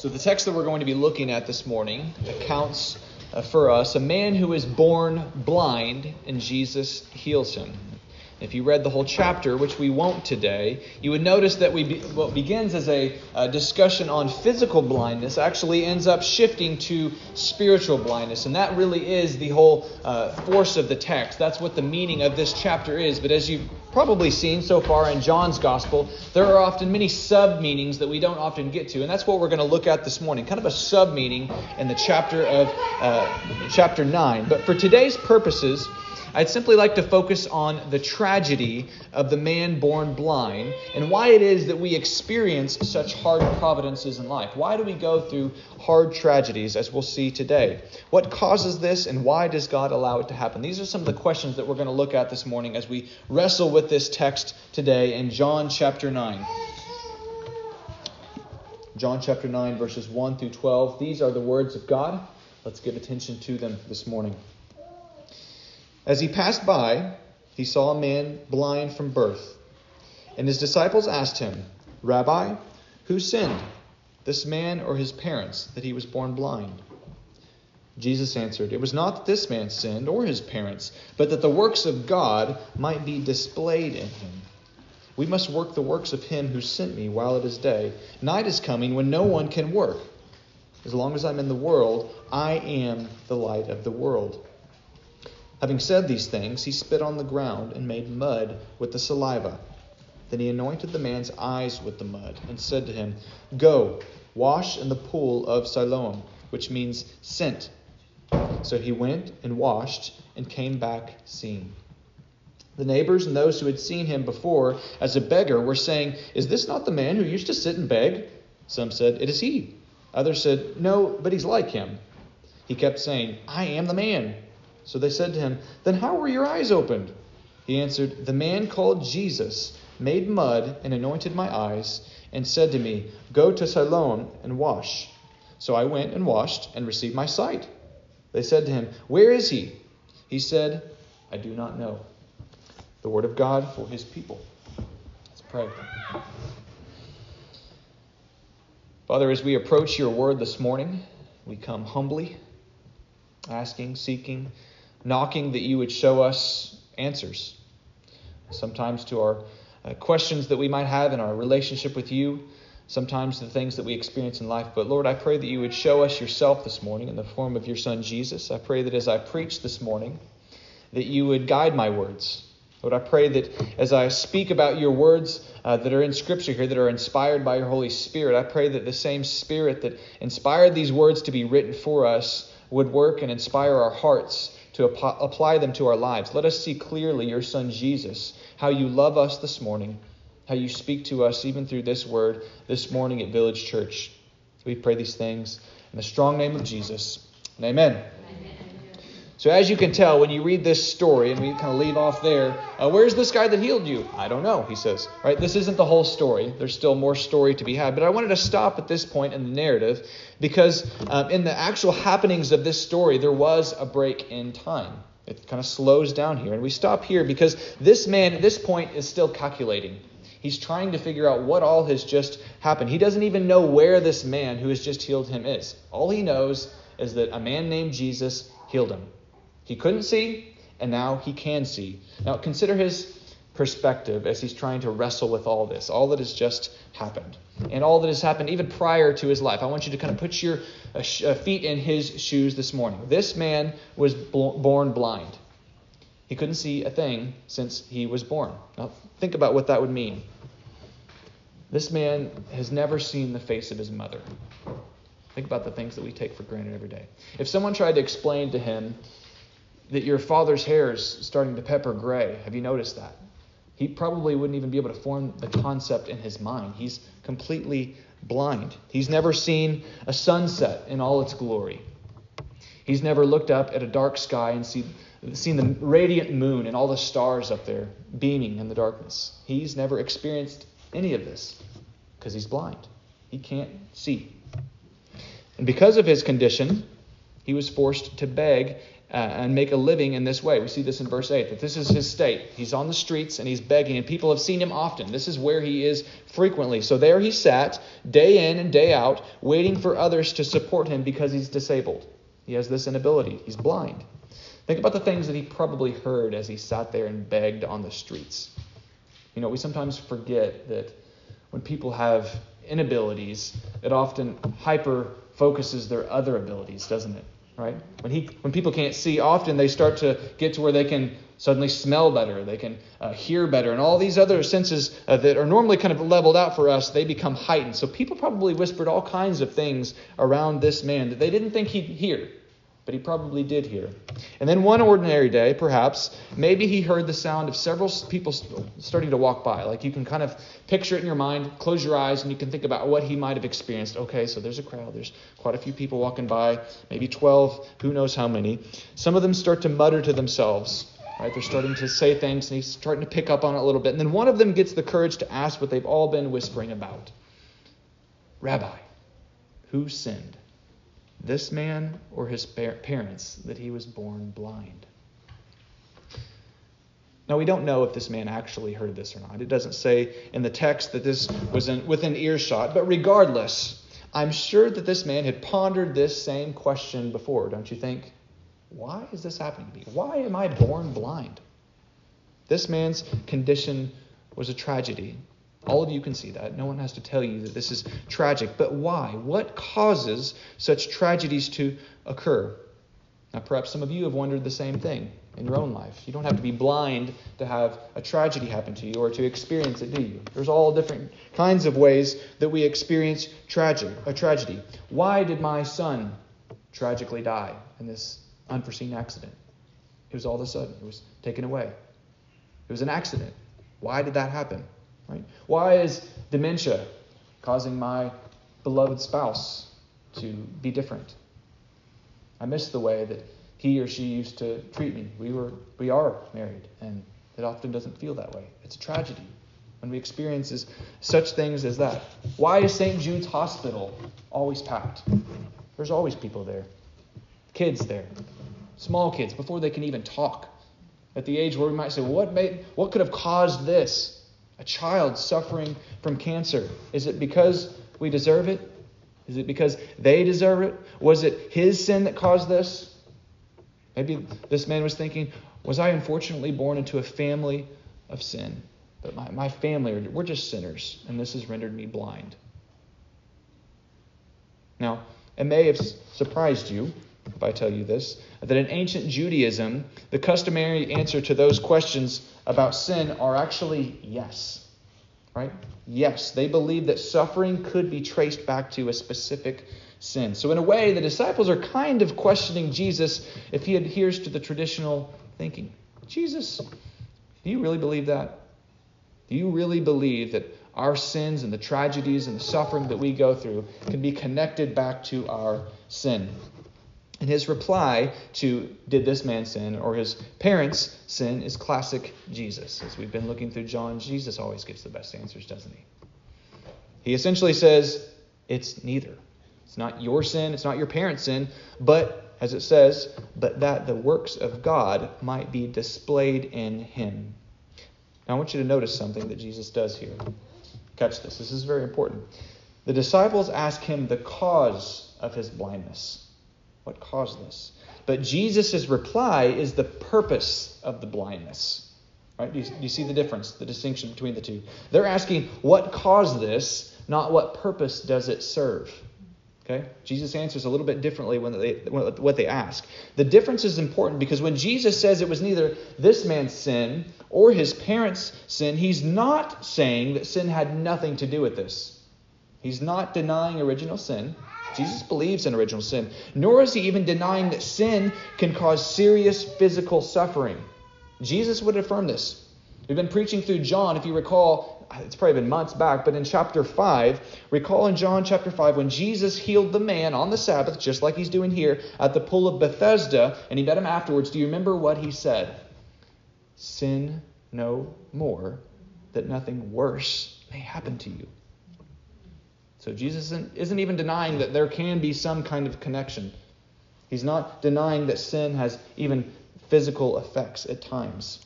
So, the text that we're going to be looking at this morning accounts uh, for us a man who is born blind and Jesus heals him. If you read the whole chapter, which we won't today, you would notice that we be, what begins as a, a, discussion on physical blindness actually ends up shifting to spiritual blindness. And that really is the whole uh, force of the text. That's what the meaning of this chapter is. But as you've probably seen so far in John's gospel, there are often many sub meanings that we don't often get to. And that's what we're going to look at this morning, kind of a sub meaning in the chapter of uh, chapter 9. But for today's purposes, I'd simply like to focus on the tragedy of the man born blind and why it is that we experience such hard providences in life. Why do we go through hard tragedies, as we'll see today? What causes this, and why does God allow it to happen? These are some of the questions that we're going to look at this morning as we wrestle with this text today in John chapter 9. John chapter 9, verses 1 through 12. These are the words of God. Let's give attention to them this morning. As he passed by, he saw a man blind from birth. And his disciples asked him, Rabbi, who sinned, this man or his parents, that he was born blind? Jesus answered, It was not that this man sinned or his parents, but that the works of God might be displayed in him. We must work the works of him who sent me while it is day. Night is coming when no one can work. As long as I'm in the world, I am the light of the world. Having said these things, he spit on the ground and made mud with the saliva. Then he anointed the man's eyes with the mud and said to him, Go, wash in the pool of Siloam, which means sent. So he went and washed and came back seeing. The neighbors and those who had seen him before as a beggar were saying, Is this not the man who used to sit and beg? Some said, It is he. Others said, No, but he's like him. He kept saying, I am the man. So they said to him, Then how were your eyes opened? He answered, The man called Jesus made mud and anointed my eyes, and said to me, Go to Siloam and wash. So I went and washed and received my sight. They said to him, Where is he? He said, I do not know. The word of God for his people. Let's pray. Father, as we approach your word this morning, we come humbly, asking, seeking, knocking that you would show us answers. Sometimes to our uh, questions that we might have in our relationship with you, sometimes the things that we experience in life. But Lord, I pray that you would show us yourself this morning in the form of your Son Jesus. I pray that as I preach this morning, that you would guide my words. Lord, I pray that as I speak about your words uh, that are in Scripture here, that are inspired by your Holy Spirit, I pray that the same Spirit that inspired these words to be written for us would work and inspire our hearts to apply them to our lives. Let us see clearly your Son Jesus, how you love us this morning, how you speak to us even through this word this morning at Village Church. We pray these things in the strong name of Jesus. And amen. amen. So, as you can tell, when you read this story, and we kind of leave off there, uh, where's this guy that healed you? I don't know, he says. Right? This isn't the whole story. There's still more story to be had. But I wanted to stop at this point in the narrative because um, in the actual happenings of this story, there was a break in time. It kind of slows down here. And we stop here because this man at this point is still calculating. He's trying to figure out what all has just happened. He doesn't even know where this man who has just healed him is. All he knows is that a man named Jesus healed him. He couldn't see, and now he can see. Now consider his perspective as he's trying to wrestle with all this, all that has just happened, and all that has happened even prior to his life. I want you to kind of put your uh, uh feet in his shoes this morning. This man was born blind. He couldn't see a thing since he was born. Now, think about what that would mean. This man has never seen the face of his mother. Think about the things that we take for granted every day. If someone tried to explain to him that your father's hair is starting to pepper gray. Have you noticed that? He probably wouldn't even be able to form the concept in his mind. He's completely blind. He's never seen a sunset in all its glory. He's never looked up at a dark sky and see, seen the radiant moon and all the stars up there beaming in the darkness. He's never experienced any of this because he's blind. He can't see. And because of his condition, he was forced to beg uh, and make a living in this way. We see this in verse 8 that this is his state. He's on the streets and he's begging, and people have seen him often. This is where he is frequently. So there he sat, day in and day out, waiting for others to support him because he's disabled. He has this inability, he's blind. Think about the things that he probably heard as he sat there and begged on the streets. You know, we sometimes forget that when people have inabilities, it often hyper focuses their other abilities, doesn't it? Right? When he when people can't see, often they start to get to where they can suddenly smell better, they can uh, hear better, and all these other senses uh, that are normally kind of leveled out for us, they become heightened. So people probably whispered all kinds of things around this man that they didn't think he'd hear but he probably did hear. And then one ordinary day, perhaps, maybe he heard the sound of several people starting to walk by. Like you can kind of picture it in your mind, close your eyes, and you can think about what he might have experienced. Okay, so there's a crowd, there's quite a few people walking by, maybe 12, who knows how many. Some of them start to mutter to themselves. Right? They're starting to say things, and he's starting to pick up on it a little bit. And then one of them gets the courage to ask what they've all been whispering about Rabbi, who sinned? This man or his parents that he was born blind. Now, we don't know if this man actually heard this or not. It doesn't say in the text that this was in, within earshot, but regardless, I'm sure that this man had pondered this same question before, don't you think? Why is this happening to me? Why am I born blind? This man's condition was a tragedy. All of you can see that. No one has to tell you that this is tragic. But why? What causes such tragedies to occur? Now, perhaps some of you have wondered the same thing in your own life. You don't have to be blind to have a tragedy happen to you or to experience it, do you? There's all different kinds of ways that we experience tragic, a tragedy. Why did my son tragically die in this unforeseen accident? It was all of a sudden. It was taken away. It was an accident. Why did that happen? Right? Why is dementia causing my beloved spouse to be different? I miss the way that he or she used to treat me. We were we are married and it often doesn't feel that way. It's a tragedy when we experience such things as that. Why is St. Jude's Hospital always packed? There's always people there. Kids there. Small kids before they can even talk. At the age where we might say, well, what made what could have caused this? A child suffering from cancer? Is it because we deserve it? Is it because they deserve it? Was it his sin that caused this? Maybe this man was thinking, was I unfortunately born into a family of sin? But my, my family, we're just sinners, and this has rendered me blind. Now, it may have surprised you if I tell you this, that in ancient Judaism, the customary answer to those questions about sin are actually yes. Right? Yes, they believe that suffering could be traced back to a specific sin. So, in a way, the disciples are kind of questioning Jesus if he adheres to the traditional thinking. Jesus, do you really believe that? Do you really believe that our sins and the tragedies and the suffering that we go through can be connected back to our sin? And his reply to did this man sin or his parents sin is classic Jesus. As we've been looking through John, Jesus always gives the best answers, doesn't he? He essentially says it's neither. It's not your sin, it's not your parents' sin, but as it says, but that the works of God might be displayed in him. Now I want you to notice something that Jesus does here. Catch this. This is very important. The disciples ask him the cause of his blindness. What caused this? But Jesus' reply is the purpose of the blindness. Right? Do you, do you see the difference, the distinction between the two? They're asking, what caused this, not what purpose does it serve? Okay? Jesus answers a little bit differently when they, what they ask. The difference is important because when Jesus says it was neither this man's sin or his parents' sin, he's not saying that sin had nothing to do with this. He's not denying original sin. Jesus believes in original sin, nor is he even denying that sin can cause serious physical suffering. Jesus would affirm this. We've been preaching through John, if you recall, it's probably been months back, but in chapter 5, recall in John chapter 5 when Jesus healed the man on the Sabbath, just like he's doing here, at the pool of Bethesda, and he met him afterwards. Do you remember what he said? Sin no more, that nothing worse may happen to you. So Jesus isn't, even denying that there can be some kind of connection. He's not denying that sin has even physical effects at times.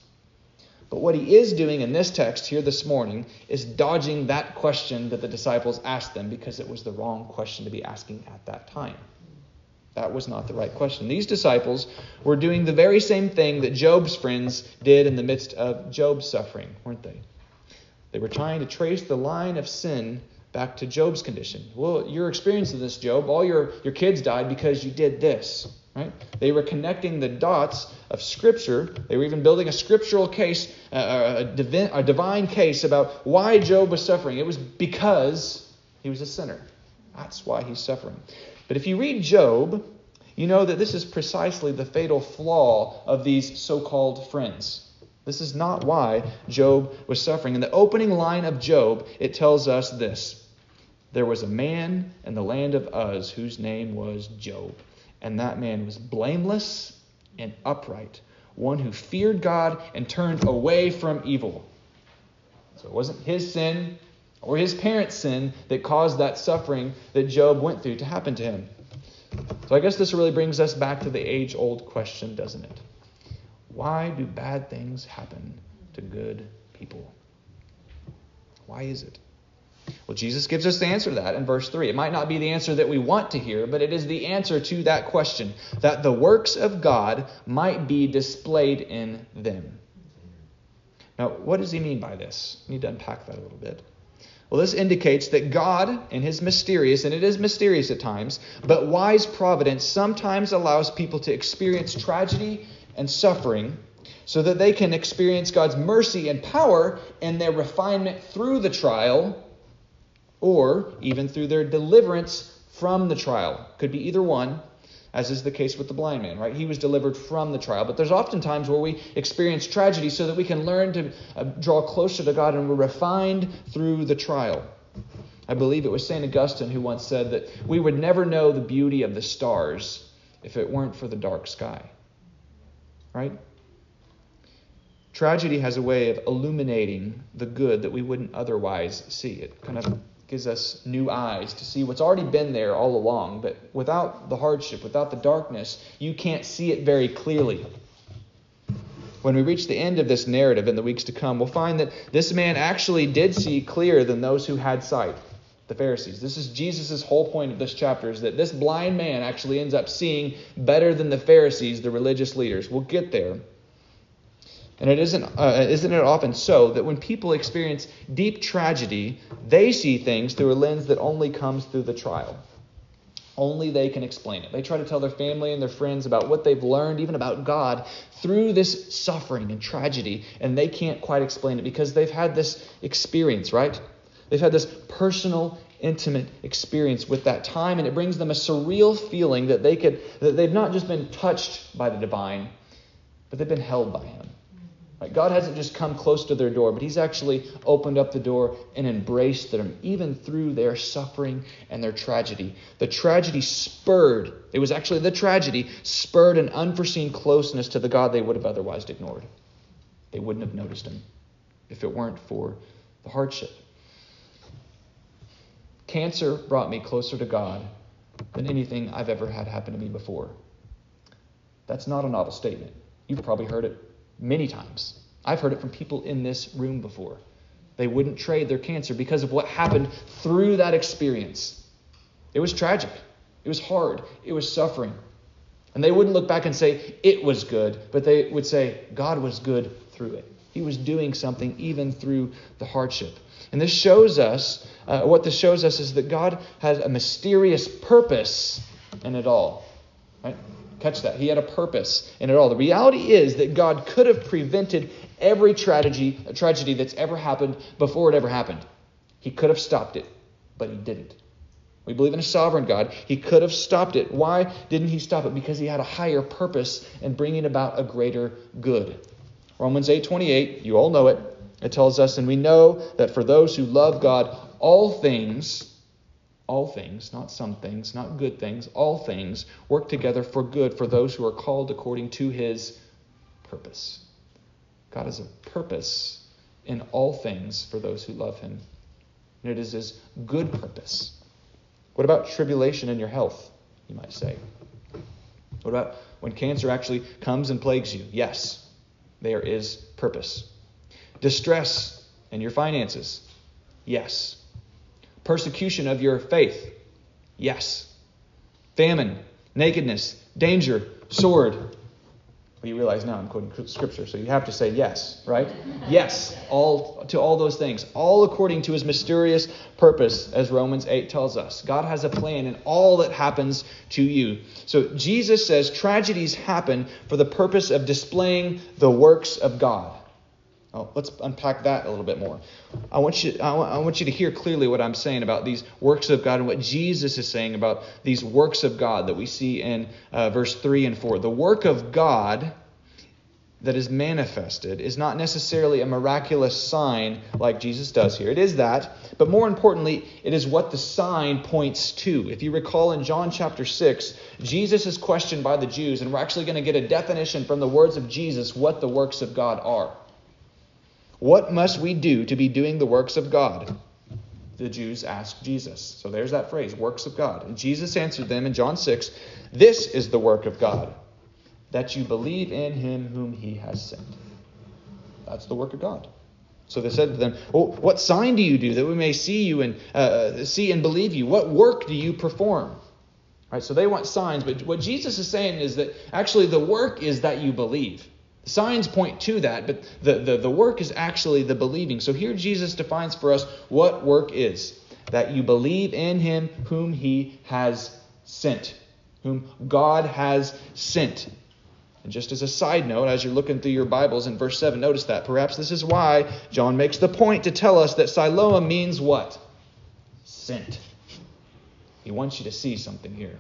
But what he is doing in this text here this morning is dodging that question that the disciples asked them because it was the wrong question to be asking at that time. That was not the right question. These disciples were doing the very same thing that Job's friends did in the midst of Job's suffering, weren't they? They were trying to trace the line of sin back to Job's condition. Well, you're experiencing this, Job. All your, your kids died because you did this. Right? They were connecting the dots of Scripture. They were even building a scriptural case, uh, a, divine, a divine case about why Job was suffering. It was because he was a sinner. That's why he's suffering. But if you read Job, you know that this is precisely the fatal flaw of these so called friends. This is not why Job was suffering. In the opening line of Job, it tells us this There was a man in the land of Uz whose name was Job and that man was blameless and upright, one who feared God and turned away from evil. So it wasn't his sin or his parents' sin that caused that suffering that Job went through to happen to him. So I guess this really brings us back to the age old question, doesn't it? Why do bad things happen to good people? Why is it? Well, Jesus gives us the answer to that in verse 3. It might not be the answer that we want to hear, but it is the answer to that question that the works of God might be displayed in them. Now, what does he mean by this? We need to unpack that a little bit. Well, this indicates that God, in his mysterious, and it is mysterious at times, but wise providence sometimes allows people to experience tragedy and suffering so that they can experience God's mercy and power in their refinement through the trial or even through their deliverance from the trial. Could be either one, as is the case with the blind man, right? He was delivered from the trial. But there's often times where we experience tragedy so that we can learn to uh, draw closer to God and we're refined through the trial. I believe it was St. Augustine who once said that we would never know the beauty of the stars if it weren't for the dark sky. Right? Tragedy has a way of illuminating the good that we wouldn't otherwise see. It kind of gives us new eyes to see what's already been there all along. But without the hardship, without the darkness, you can't see it very clearly. When we reach the end of this narrative in the weeks to come, we'll find that this man actually did see clearer than those who had sight, the Pharisees. This is Jesus' whole point of this chapter is that this blind man actually ends up seeing better than the Pharisees, the religious leaders. We'll get there. And it isn't, uh, isn't it often so that when people experience deep tragedy, they see things through a lens that only comes through the trial? Only they can explain it. They try to tell their family and their friends about what they've learned, even about God, through this suffering and tragedy, and they can't quite explain it because they've had this experience, right? They've had this personal, intimate experience with that time, and it brings them a surreal feeling that they could that they've not just been touched by the divine, but they've been held by Him. God hasn't just come close to their door, but He's actually opened up the door and embraced them, even through their suffering and their tragedy. The tragedy spurred, it was actually the tragedy, spurred an unforeseen closeness to the God they would have otherwise ignored. They wouldn't have noticed Him if it weren't for the hardship. Cancer brought me closer to God than anything I've ever had happen to me before. That's not a novel statement. You've probably heard it many times. I've heard it from people in this room before. They wouldn't trade their cancer because of what happened through that experience. It was tragic. It was hard. It was suffering. And they wouldn't look back and say, it was good, but they would say, God was good through it. He was doing something even through the hardship. And this shows us, uh, what this shows us is that God has a mysterious purpose in it all. Right? Catch that. He had a purpose in it all. The reality is that God could have prevented every tragedy, a tragedy that's ever happened before it ever happened. He could have stopped it, but he didn't. We believe in a sovereign God. He could have stopped it. Why didn't he stop it? Because he had a higher purpose in bringing about a greater good. Romans 8:28, you all know it. It tells us, and we know that for those who love God, all things all things, not some things, not good things, all things work together for good for those who are called according to his purpose. God has a purpose in all things for those who love him. And it is his good purpose. What about tribulation in your health, you might say? What about when cancer actually comes and plagues you? Yes, there is purpose. Distress in your finances? Yes. Persecution of your faith? Yes. Famine, nakedness, danger, sword. But you realize now I'm quoting scripture, so you have to say yes, right? Yes, all to all those things, all according to his mysterious purpose, as Romans 8 tells us. God has a plan in all that happens to you. So Jesus says tragedies happen for the purpose of displaying the works of God. Oh, let's unpack that a little bit more. I want, you, I, want, I want you to hear clearly what I'm saying about these works of God and what Jesus is saying about these works of God that we see in uh, verse 3 and 4. The work of God that is manifested is not necessarily a miraculous sign like Jesus does here. It is that, but more importantly, it is what the sign points to. If you recall in John chapter 6, Jesus is questioned by the Jews, and we're actually going to get a definition from the words of Jesus what the works of God are. What must we do to be doing the works of God? The Jews asked Jesus. So there's that phrase, works of God. And Jesus answered them in John 6 This is the work of God, that you believe in him whom he has sent. That's the work of God. So they said to them, well, What sign do you do that we may see you and uh, see and believe you? What work do you perform? Right, so they want signs, but what Jesus is saying is that actually the work is that you believe. Signs point to that, but the, the, the work is actually the believing. So here Jesus defines for us what work is that you believe in him whom he has sent, whom God has sent. And just as a side note, as you're looking through your Bibles in verse 7, notice that. Perhaps this is why John makes the point to tell us that Siloam means what? Sent. He wants you to see something here.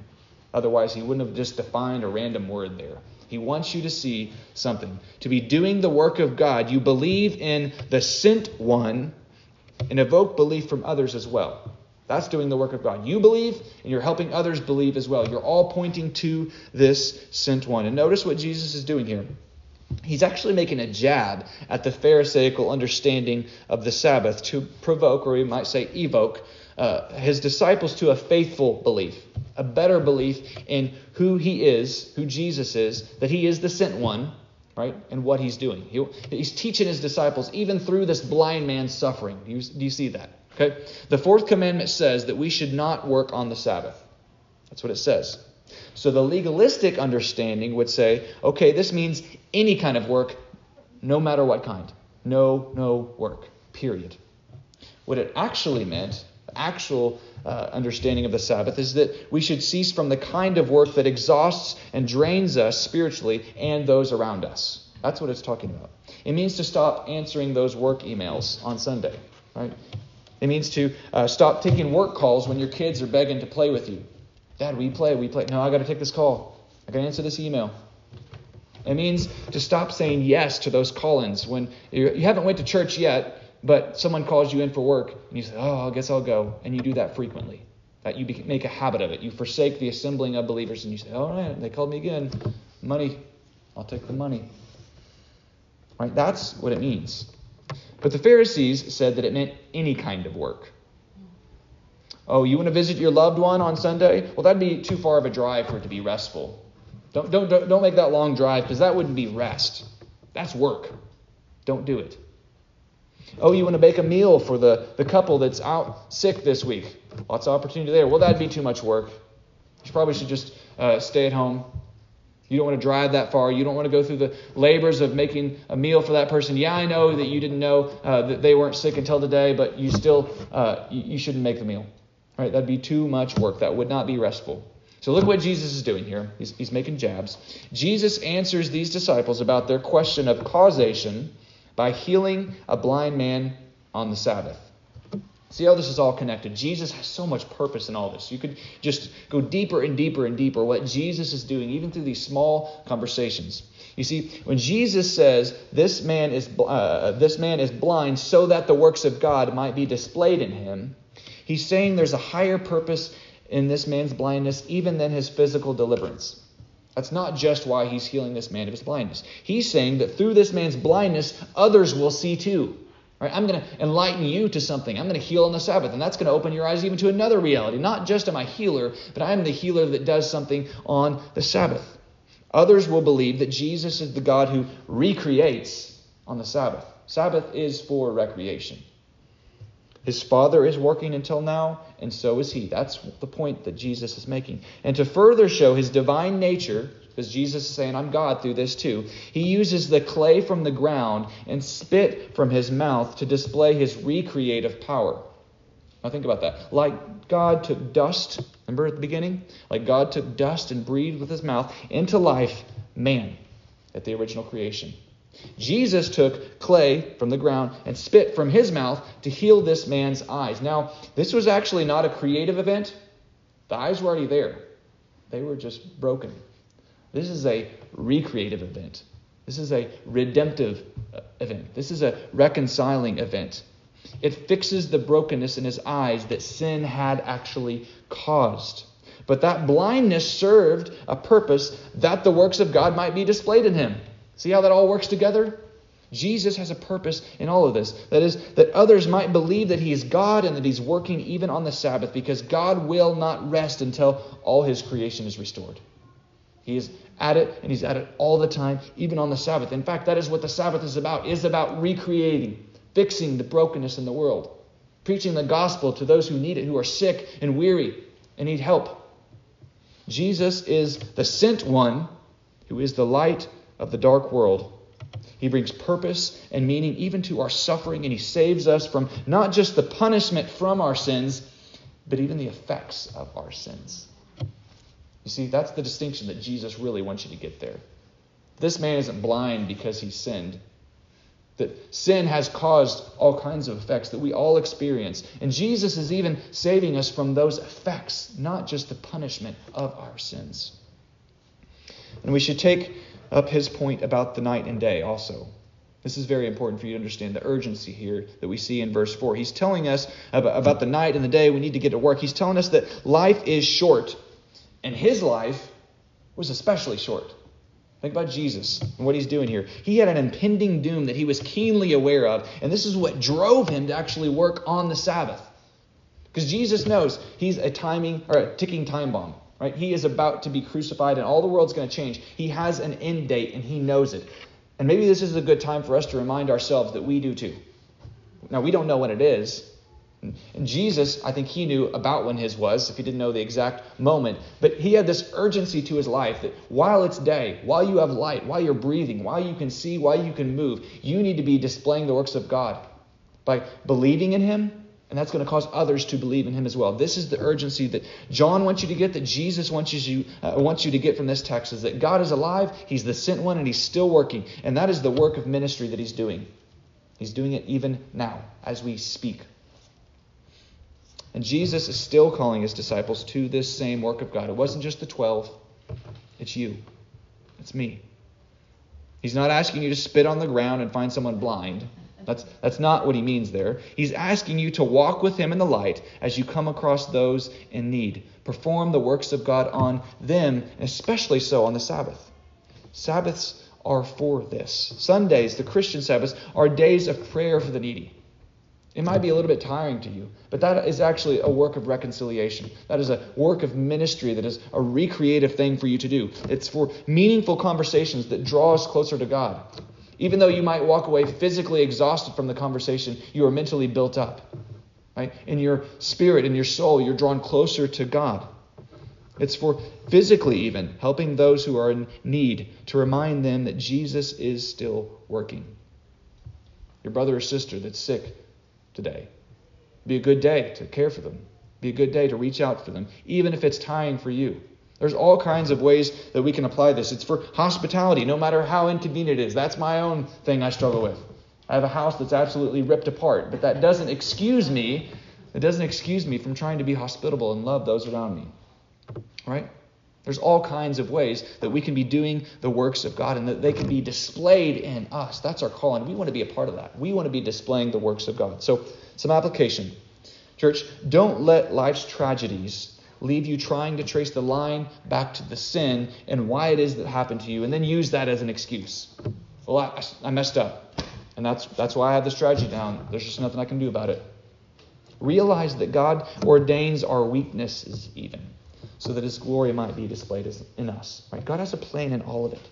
Otherwise, he wouldn't have just defined a random word there. He wants you to see something. To be doing the work of God, you believe in the sent one and evoke belief from others as well. That's doing the work of God. You believe, and you're helping others believe as well. You're all pointing to this sent one. And notice what Jesus is doing here. He's actually making a jab at the Pharisaical understanding of the Sabbath to provoke, or we might say evoke, uh, his disciples to a faithful belief a better belief in who he is, who Jesus is, that he is the sent one, right, and what he's doing. He, he's teaching his disciples even through this blind man's suffering. Do you, do you see that? Okay? The fourth commandment says that we should not work on the Sabbath. That's what it says. So the legalistic understanding would say, okay, this means any kind of work, no matter what kind. No, no work, period. What it actually meant, actual uh, understanding of the Sabbath is that we should cease from the kind of work that exhausts and drains us spiritually and those around us. That's what it's talking about. It means to stop answering those work emails on Sunday, right? It means to uh, stop taking work calls when your kids are begging to play with you. Dad, we play, we play. No, I got to take this call. I got to answer this email. It means to stop saying yes to those call-ins when you haven't went to church yet, but someone calls you in for work and you say, Oh, I guess I'll go. And you do that frequently. That you make a habit of it. You forsake the assembling of believers and you say, oh, All right, they called me again. Money. I'll take the money. Right? That's what it means. But the Pharisees said that it meant any kind of work. Oh, you want to visit your loved one on Sunday? Well, that'd be too far of a drive for it to be restful. Don't, don't, don't make that long drive because that wouldn't be rest. That's work. Don't do it. Oh, you want to bake a meal for the, the couple that's out sick this week? Lots of opportunity there. Well, that'd be too much work. You probably should just uh, stay at home. You don't want to drive that far. You don't want to go through the labors of making a meal for that person. Yeah, I know that you didn't know uh, that they weren't sick until today, but you still uh, you, shouldn't make the meal. Right? That'd be too much work. That would not be restful. So look what Jesus is doing here. He's, he's making jabs. Jesus answers these disciples about their question of causation by healing a blind man on the Sabbath. See how this is all connected. Jesus has so much purpose in all this. You could just go deeper and deeper and deeper what Jesus is doing, even through these small conversations. You see, when Jesus says this man is uh, this man is blind so that the works of God might be displayed in him, he's saying there's a higher purpose in this man's blindness even than his physical deliverance. That's not just why he's healing this man of his blindness. He's saying that through this man's blindness, others will see too. Right? I'm going to enlighten you to something. I'm going to heal on the Sabbath, and that's going to open your eyes even to another reality. Not just am I healer, but I am the healer that does something on the Sabbath. Others will believe that Jesus is the God who recreates on the Sabbath. Sabbath is for recreation. His Father is working until now, and so is he. That's the point that Jesus is making. And to further show his divine nature, because Jesus is saying, I'm God through this too, he uses the clay from the ground and spit from his mouth to display his recreative power. Now think about that. Like God took dust, remember at the beginning? Like God took dust and breathed with his mouth into life man at the original creation. Jesus took clay from the ground and spit from his mouth to heal this man's eyes. Now, this was actually not a creative event. The eyes were already there, they were just broken. This is a recreative event. This is a redemptive uh, event. This is a reconciling event. It fixes the brokenness in his eyes that sin had actually caused. But that blindness served a purpose that the works of God might be displayed in him. See how that all works together? Jesus has a purpose in all of this. That is, that others might believe that He is God and that He's working even on the Sabbath because God will not rest until all His creation is restored. He is at it and He's at it all the time, even on the Sabbath. In fact, that is what the Sabbath is about, is about recreating, fixing the brokenness in the world, preaching the gospel to those who need it, who are sick and weary and need help. Jesus is the sent one who is the light of the dark world. He brings purpose and meaning even to our suffering, and He saves us from not just the punishment from our sins, but even the effects of our sins. You see, that's the distinction that Jesus really wants you to get there. This man isn't blind because he sinned. That sin has caused all kinds of effects that we all experience. And Jesus is even saving us from those effects, not just the punishment of our sins. And we should take up his point about the night and day also. This is very important for you to understand the urgency here that we see in verse 4. He's telling us about, the night and the day. We need to get to work. He's telling us that life is short, and his life was especially short. Think about Jesus and what he's doing here. He had an impending doom that he was keenly aware of, and this is what drove him to actually work on the Sabbath. Because Jesus knows he's a timing or a ticking time bomb. Right? He is about to be crucified and all the world's going to change. He has an end date and he knows it. And maybe this is a good time for us to remind ourselves that we do too. Now, we don't know when it is. And Jesus, I think he knew about when his was, if he didn't know the exact moment. But he had this urgency to his life that while it's day, while you have light, while you're breathing, while you can see, while you can move, you need to be displaying the works of God by believing in him and that's going to cause others to believe in him as well. This is the urgency that John wants you to get, that Jesus wants you, uh, wants you to get from this text, is that God is alive, he's the sent one, and he's still working. And that is the work of ministry that he's doing. He's doing it even now, as we speak. And Jesus is still calling his disciples to this same work of God. It wasn't just the 12, it's you, it's me. He's not asking you to spit on the ground and find someone blind. That's, that's not what he means there. He's asking you to walk with him in the light as you come across those in need. Perform the works of God on them, especially so on the Sabbath. Sabbaths are for this. Sundays, the Christian Sabbaths, are days of prayer for the needy. It might be a little bit tiring to you, but that is actually a work of reconciliation. That is a work of ministry that is a recreative thing for you to do. It's for meaningful conversations that draw us closer to God. Even though you might walk away physically exhausted from the conversation, you are mentally built up. Right? In your spirit, in your soul, you're drawn closer to God. It's for physically, even, helping those who are in need to remind them that Jesus is still working. Your brother or sister that's sick today. Be a good day to care for them. Be a good day to reach out for them, even if it's tiring for you. There's all kinds of ways that we can apply this. It's for hospitality, no matter how inconvenient it is. That's my own thing I struggle with. I have a house that's absolutely ripped apart, but that doesn't excuse me. It doesn't excuse me from trying to be hospitable and love those around me. Right? There's all kinds of ways that we can be doing the works of God and that they can be displayed in us. That's our calling. We want to be a part of that. We want to be displaying the works of God. So, some application. Church, don't let life's tragedies leave you trying to trace the line back to the sin and why it is that happened to you, and then use that as an excuse. Well, I, I messed up, and that's, that's why I have this tragedy down. There's just nothing I can do about it. Realize that God ordains our weaknesses, even. so that his glory might be displayed in us. Right? God has a plan in all of it.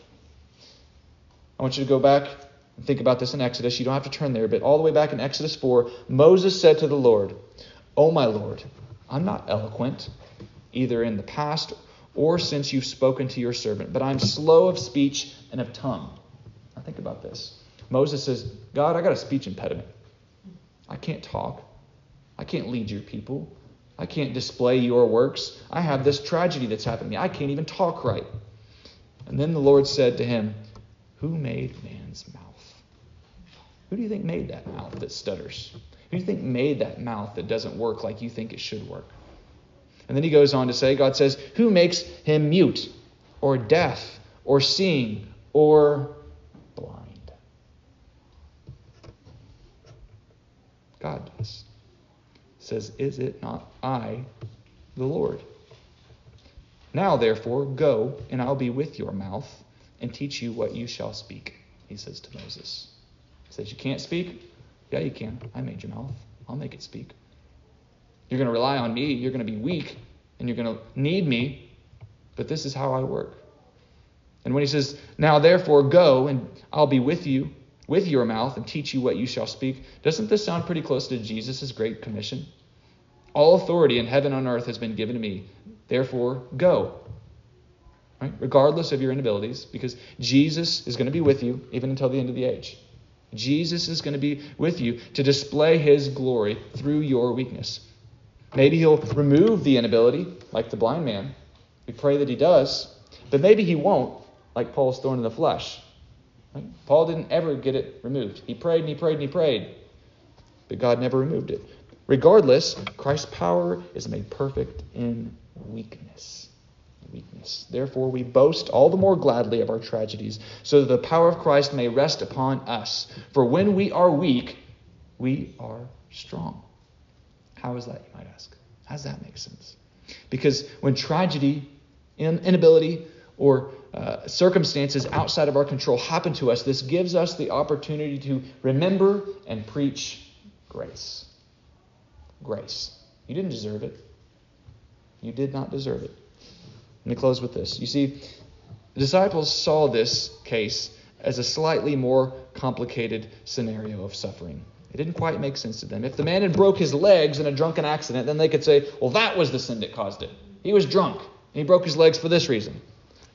I want you to go back and think about this in Exodus. You don't have to turn there, but all the way back in Exodus 4, Moses said to the Lord, O my Lord, I'm not eloquent, either in the past or since you've spoken to your servant, but I'm slow of speech and of tongue. Now think about this. Moses says, God, I got a speech impediment. I can't talk. I can't lead your people. I can't display your works. I have this tragedy that's happened to me. I can't even talk right. And then the Lord said to him, Who made man's mouth? Who do you think made that mouth that stutters? Who do you think made that mouth that doesn't work like you think it should work? And then he goes on to say, God says, Who makes him mute or deaf or seeing or blind? God does. Says, Is it not I, the Lord? Now, therefore, go, and I'll be with your mouth and teach you what you shall speak, he says to Moses. He says, You can't speak? Yeah, you can. I made your mouth. I'll make it speak. You're going to rely on me. You're going to be weak, and you're going to need me. But this is how I work. And when he says, Now therefore go, and I'll be with you, with your mouth, and teach you what you shall speak, doesn't this sound pretty close to Jesus' great commission? All authority in heaven and on earth has been given to me. Therefore, go. Right? Regardless of your inabilities, because Jesus is going to be with you even until the end of the age. Jesus is going to be with you to display his glory through your weakness. Maybe he'll remove the inability, like the blind man. We pray that he does. But maybe he won't, like Paul's thorn in the flesh. Right? Paul didn't ever get it removed. He prayed and he prayed and he prayed. But God never removed it. Regardless, Christ's power is made perfect in weakness weakness. Therefore, we boast all the more gladly of our tragedies, so that the power of Christ may rest upon us. For when we are weak, we are strong. How is that, you might ask? How does that make sense? Because when tragedy, inability, or uh, circumstances outside of our control happen to us, this gives us the opportunity to remember and preach grace. Grace. You didn't deserve it. You did not deserve it. Let me close with this. You see, the disciples saw this case as a slightly more complicated scenario of suffering. It didn't quite make sense to them. If the man had broke his legs in a drunken accident, then they could say, well, that was the sin that caused it. He was drunk, and he broke his legs for this reason.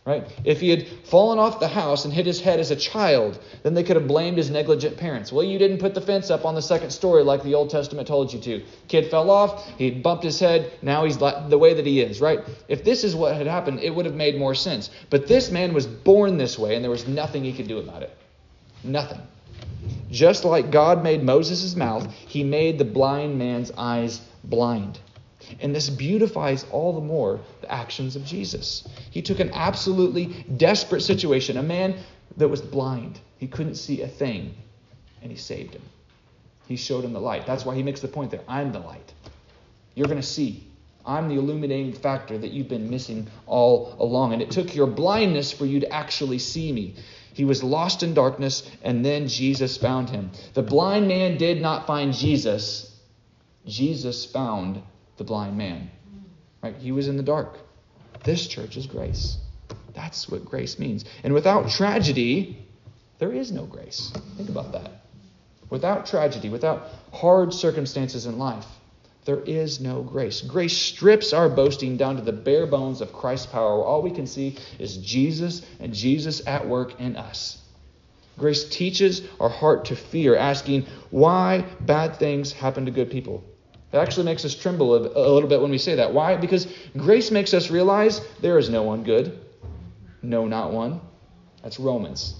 Right? If he had fallen off the house and hit his head as a child, then they could have blamed his negligent parents. Well, you didn't put the fence up on the second story like the Old Testament told you to. Kid fell off, he bumped his head, now he's the way that he is, right? If this is what had happened, it would have made more sense. But this man was born this way, and there was nothing he could do about it. Nothing. Just like God made Moses' mouth, he made the blind man's eyes blind. And this beautifies all the more the actions of Jesus. He took an absolutely desperate situation, a man that was blind, he couldn't see a thing, and he saved him. He showed him the light. That's why he makes the point there I'm the light. You're going to see. I'm the illuminating factor that you've been missing all along. And it took your blindness for you to actually see me. He was lost in darkness, and then Jesus found him. The blind man did not find Jesus, Jesus found the blind man. Right? He was in the dark. This church is grace. That's what grace means. And without tragedy, there is no grace. Think about that. Without tragedy, without hard circumstances in life, there is no grace. Grace strips our boasting down to the bare bones of Christ's power. All we can see is Jesus and Jesus at work in us. Grace teaches our heart to fear, asking why bad things happen to good people. It actually makes us tremble a, a little bit when we say that. Why? Because grace makes us realize there is no one good. No, not one. That's Romans.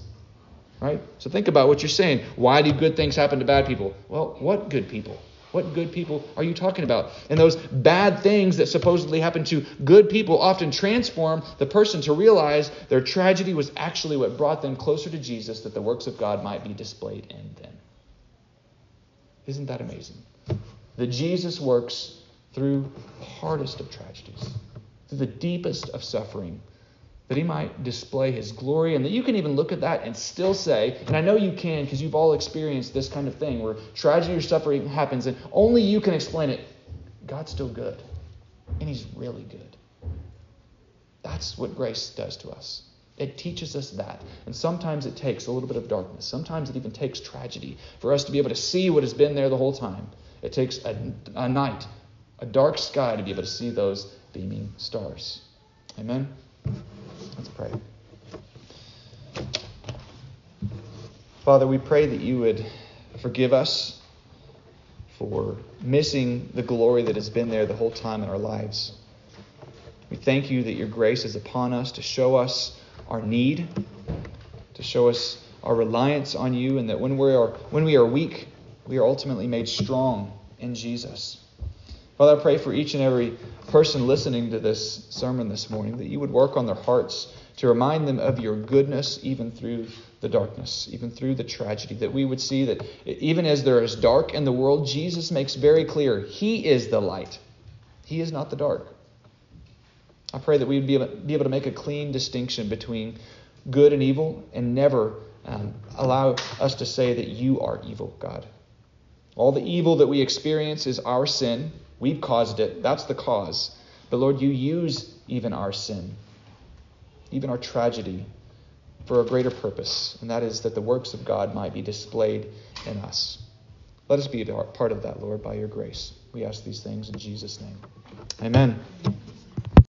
Right? So think about what you're saying. Why do good things happen to bad people? Well, what good people? What good people are you talking about? And those bad things that supposedly happen to good people often transform the person to realize their tragedy was actually what brought them closer to Jesus, that the works of God might be displayed in them. Isn't that amazing? that Jesus works through the hardest of tragedies, through the deepest of suffering, that he might display his glory, and that you can even look at that and still say, and I know you can because you've all experienced this kind of thing where tragedy or suffering happens, and only you can explain it. God's still good, and he's really good. That's what grace does to us. It teaches us that. And sometimes it takes a little bit of darkness. Sometimes it even takes tragedy for us to be able to see what has been there the whole time. It takes a, a night, a dark sky to be able to see those beaming stars. Amen? Let's pray. Father, we pray that you would forgive us for missing the glory that has been there the whole time in our lives. We thank you that your grace is upon us to show us our need, to show us our reliance on you, and that when we are, when we are weak, we are ultimately made strong in Jesus. Father, I pray for each and every person listening to this sermon this morning that you would work on their hearts to remind them of your goodness even through the darkness, even through the tragedy, that we would see that even as there is dark in the world, Jesus makes very clear He is the light. He is not the dark. I pray that we would be able, be able to make a clean distinction between good and evil and never um, allow us to say that you are evil, God. All the evil that we experience is our sin. We've caused it. That's the cause. But Lord, you use even our sin, even our tragedy, for a greater purpose, and that is that the works of God might be displayed in us. Let us be a part of that, Lord, by your grace. We ask these things in Jesus' name. Amen.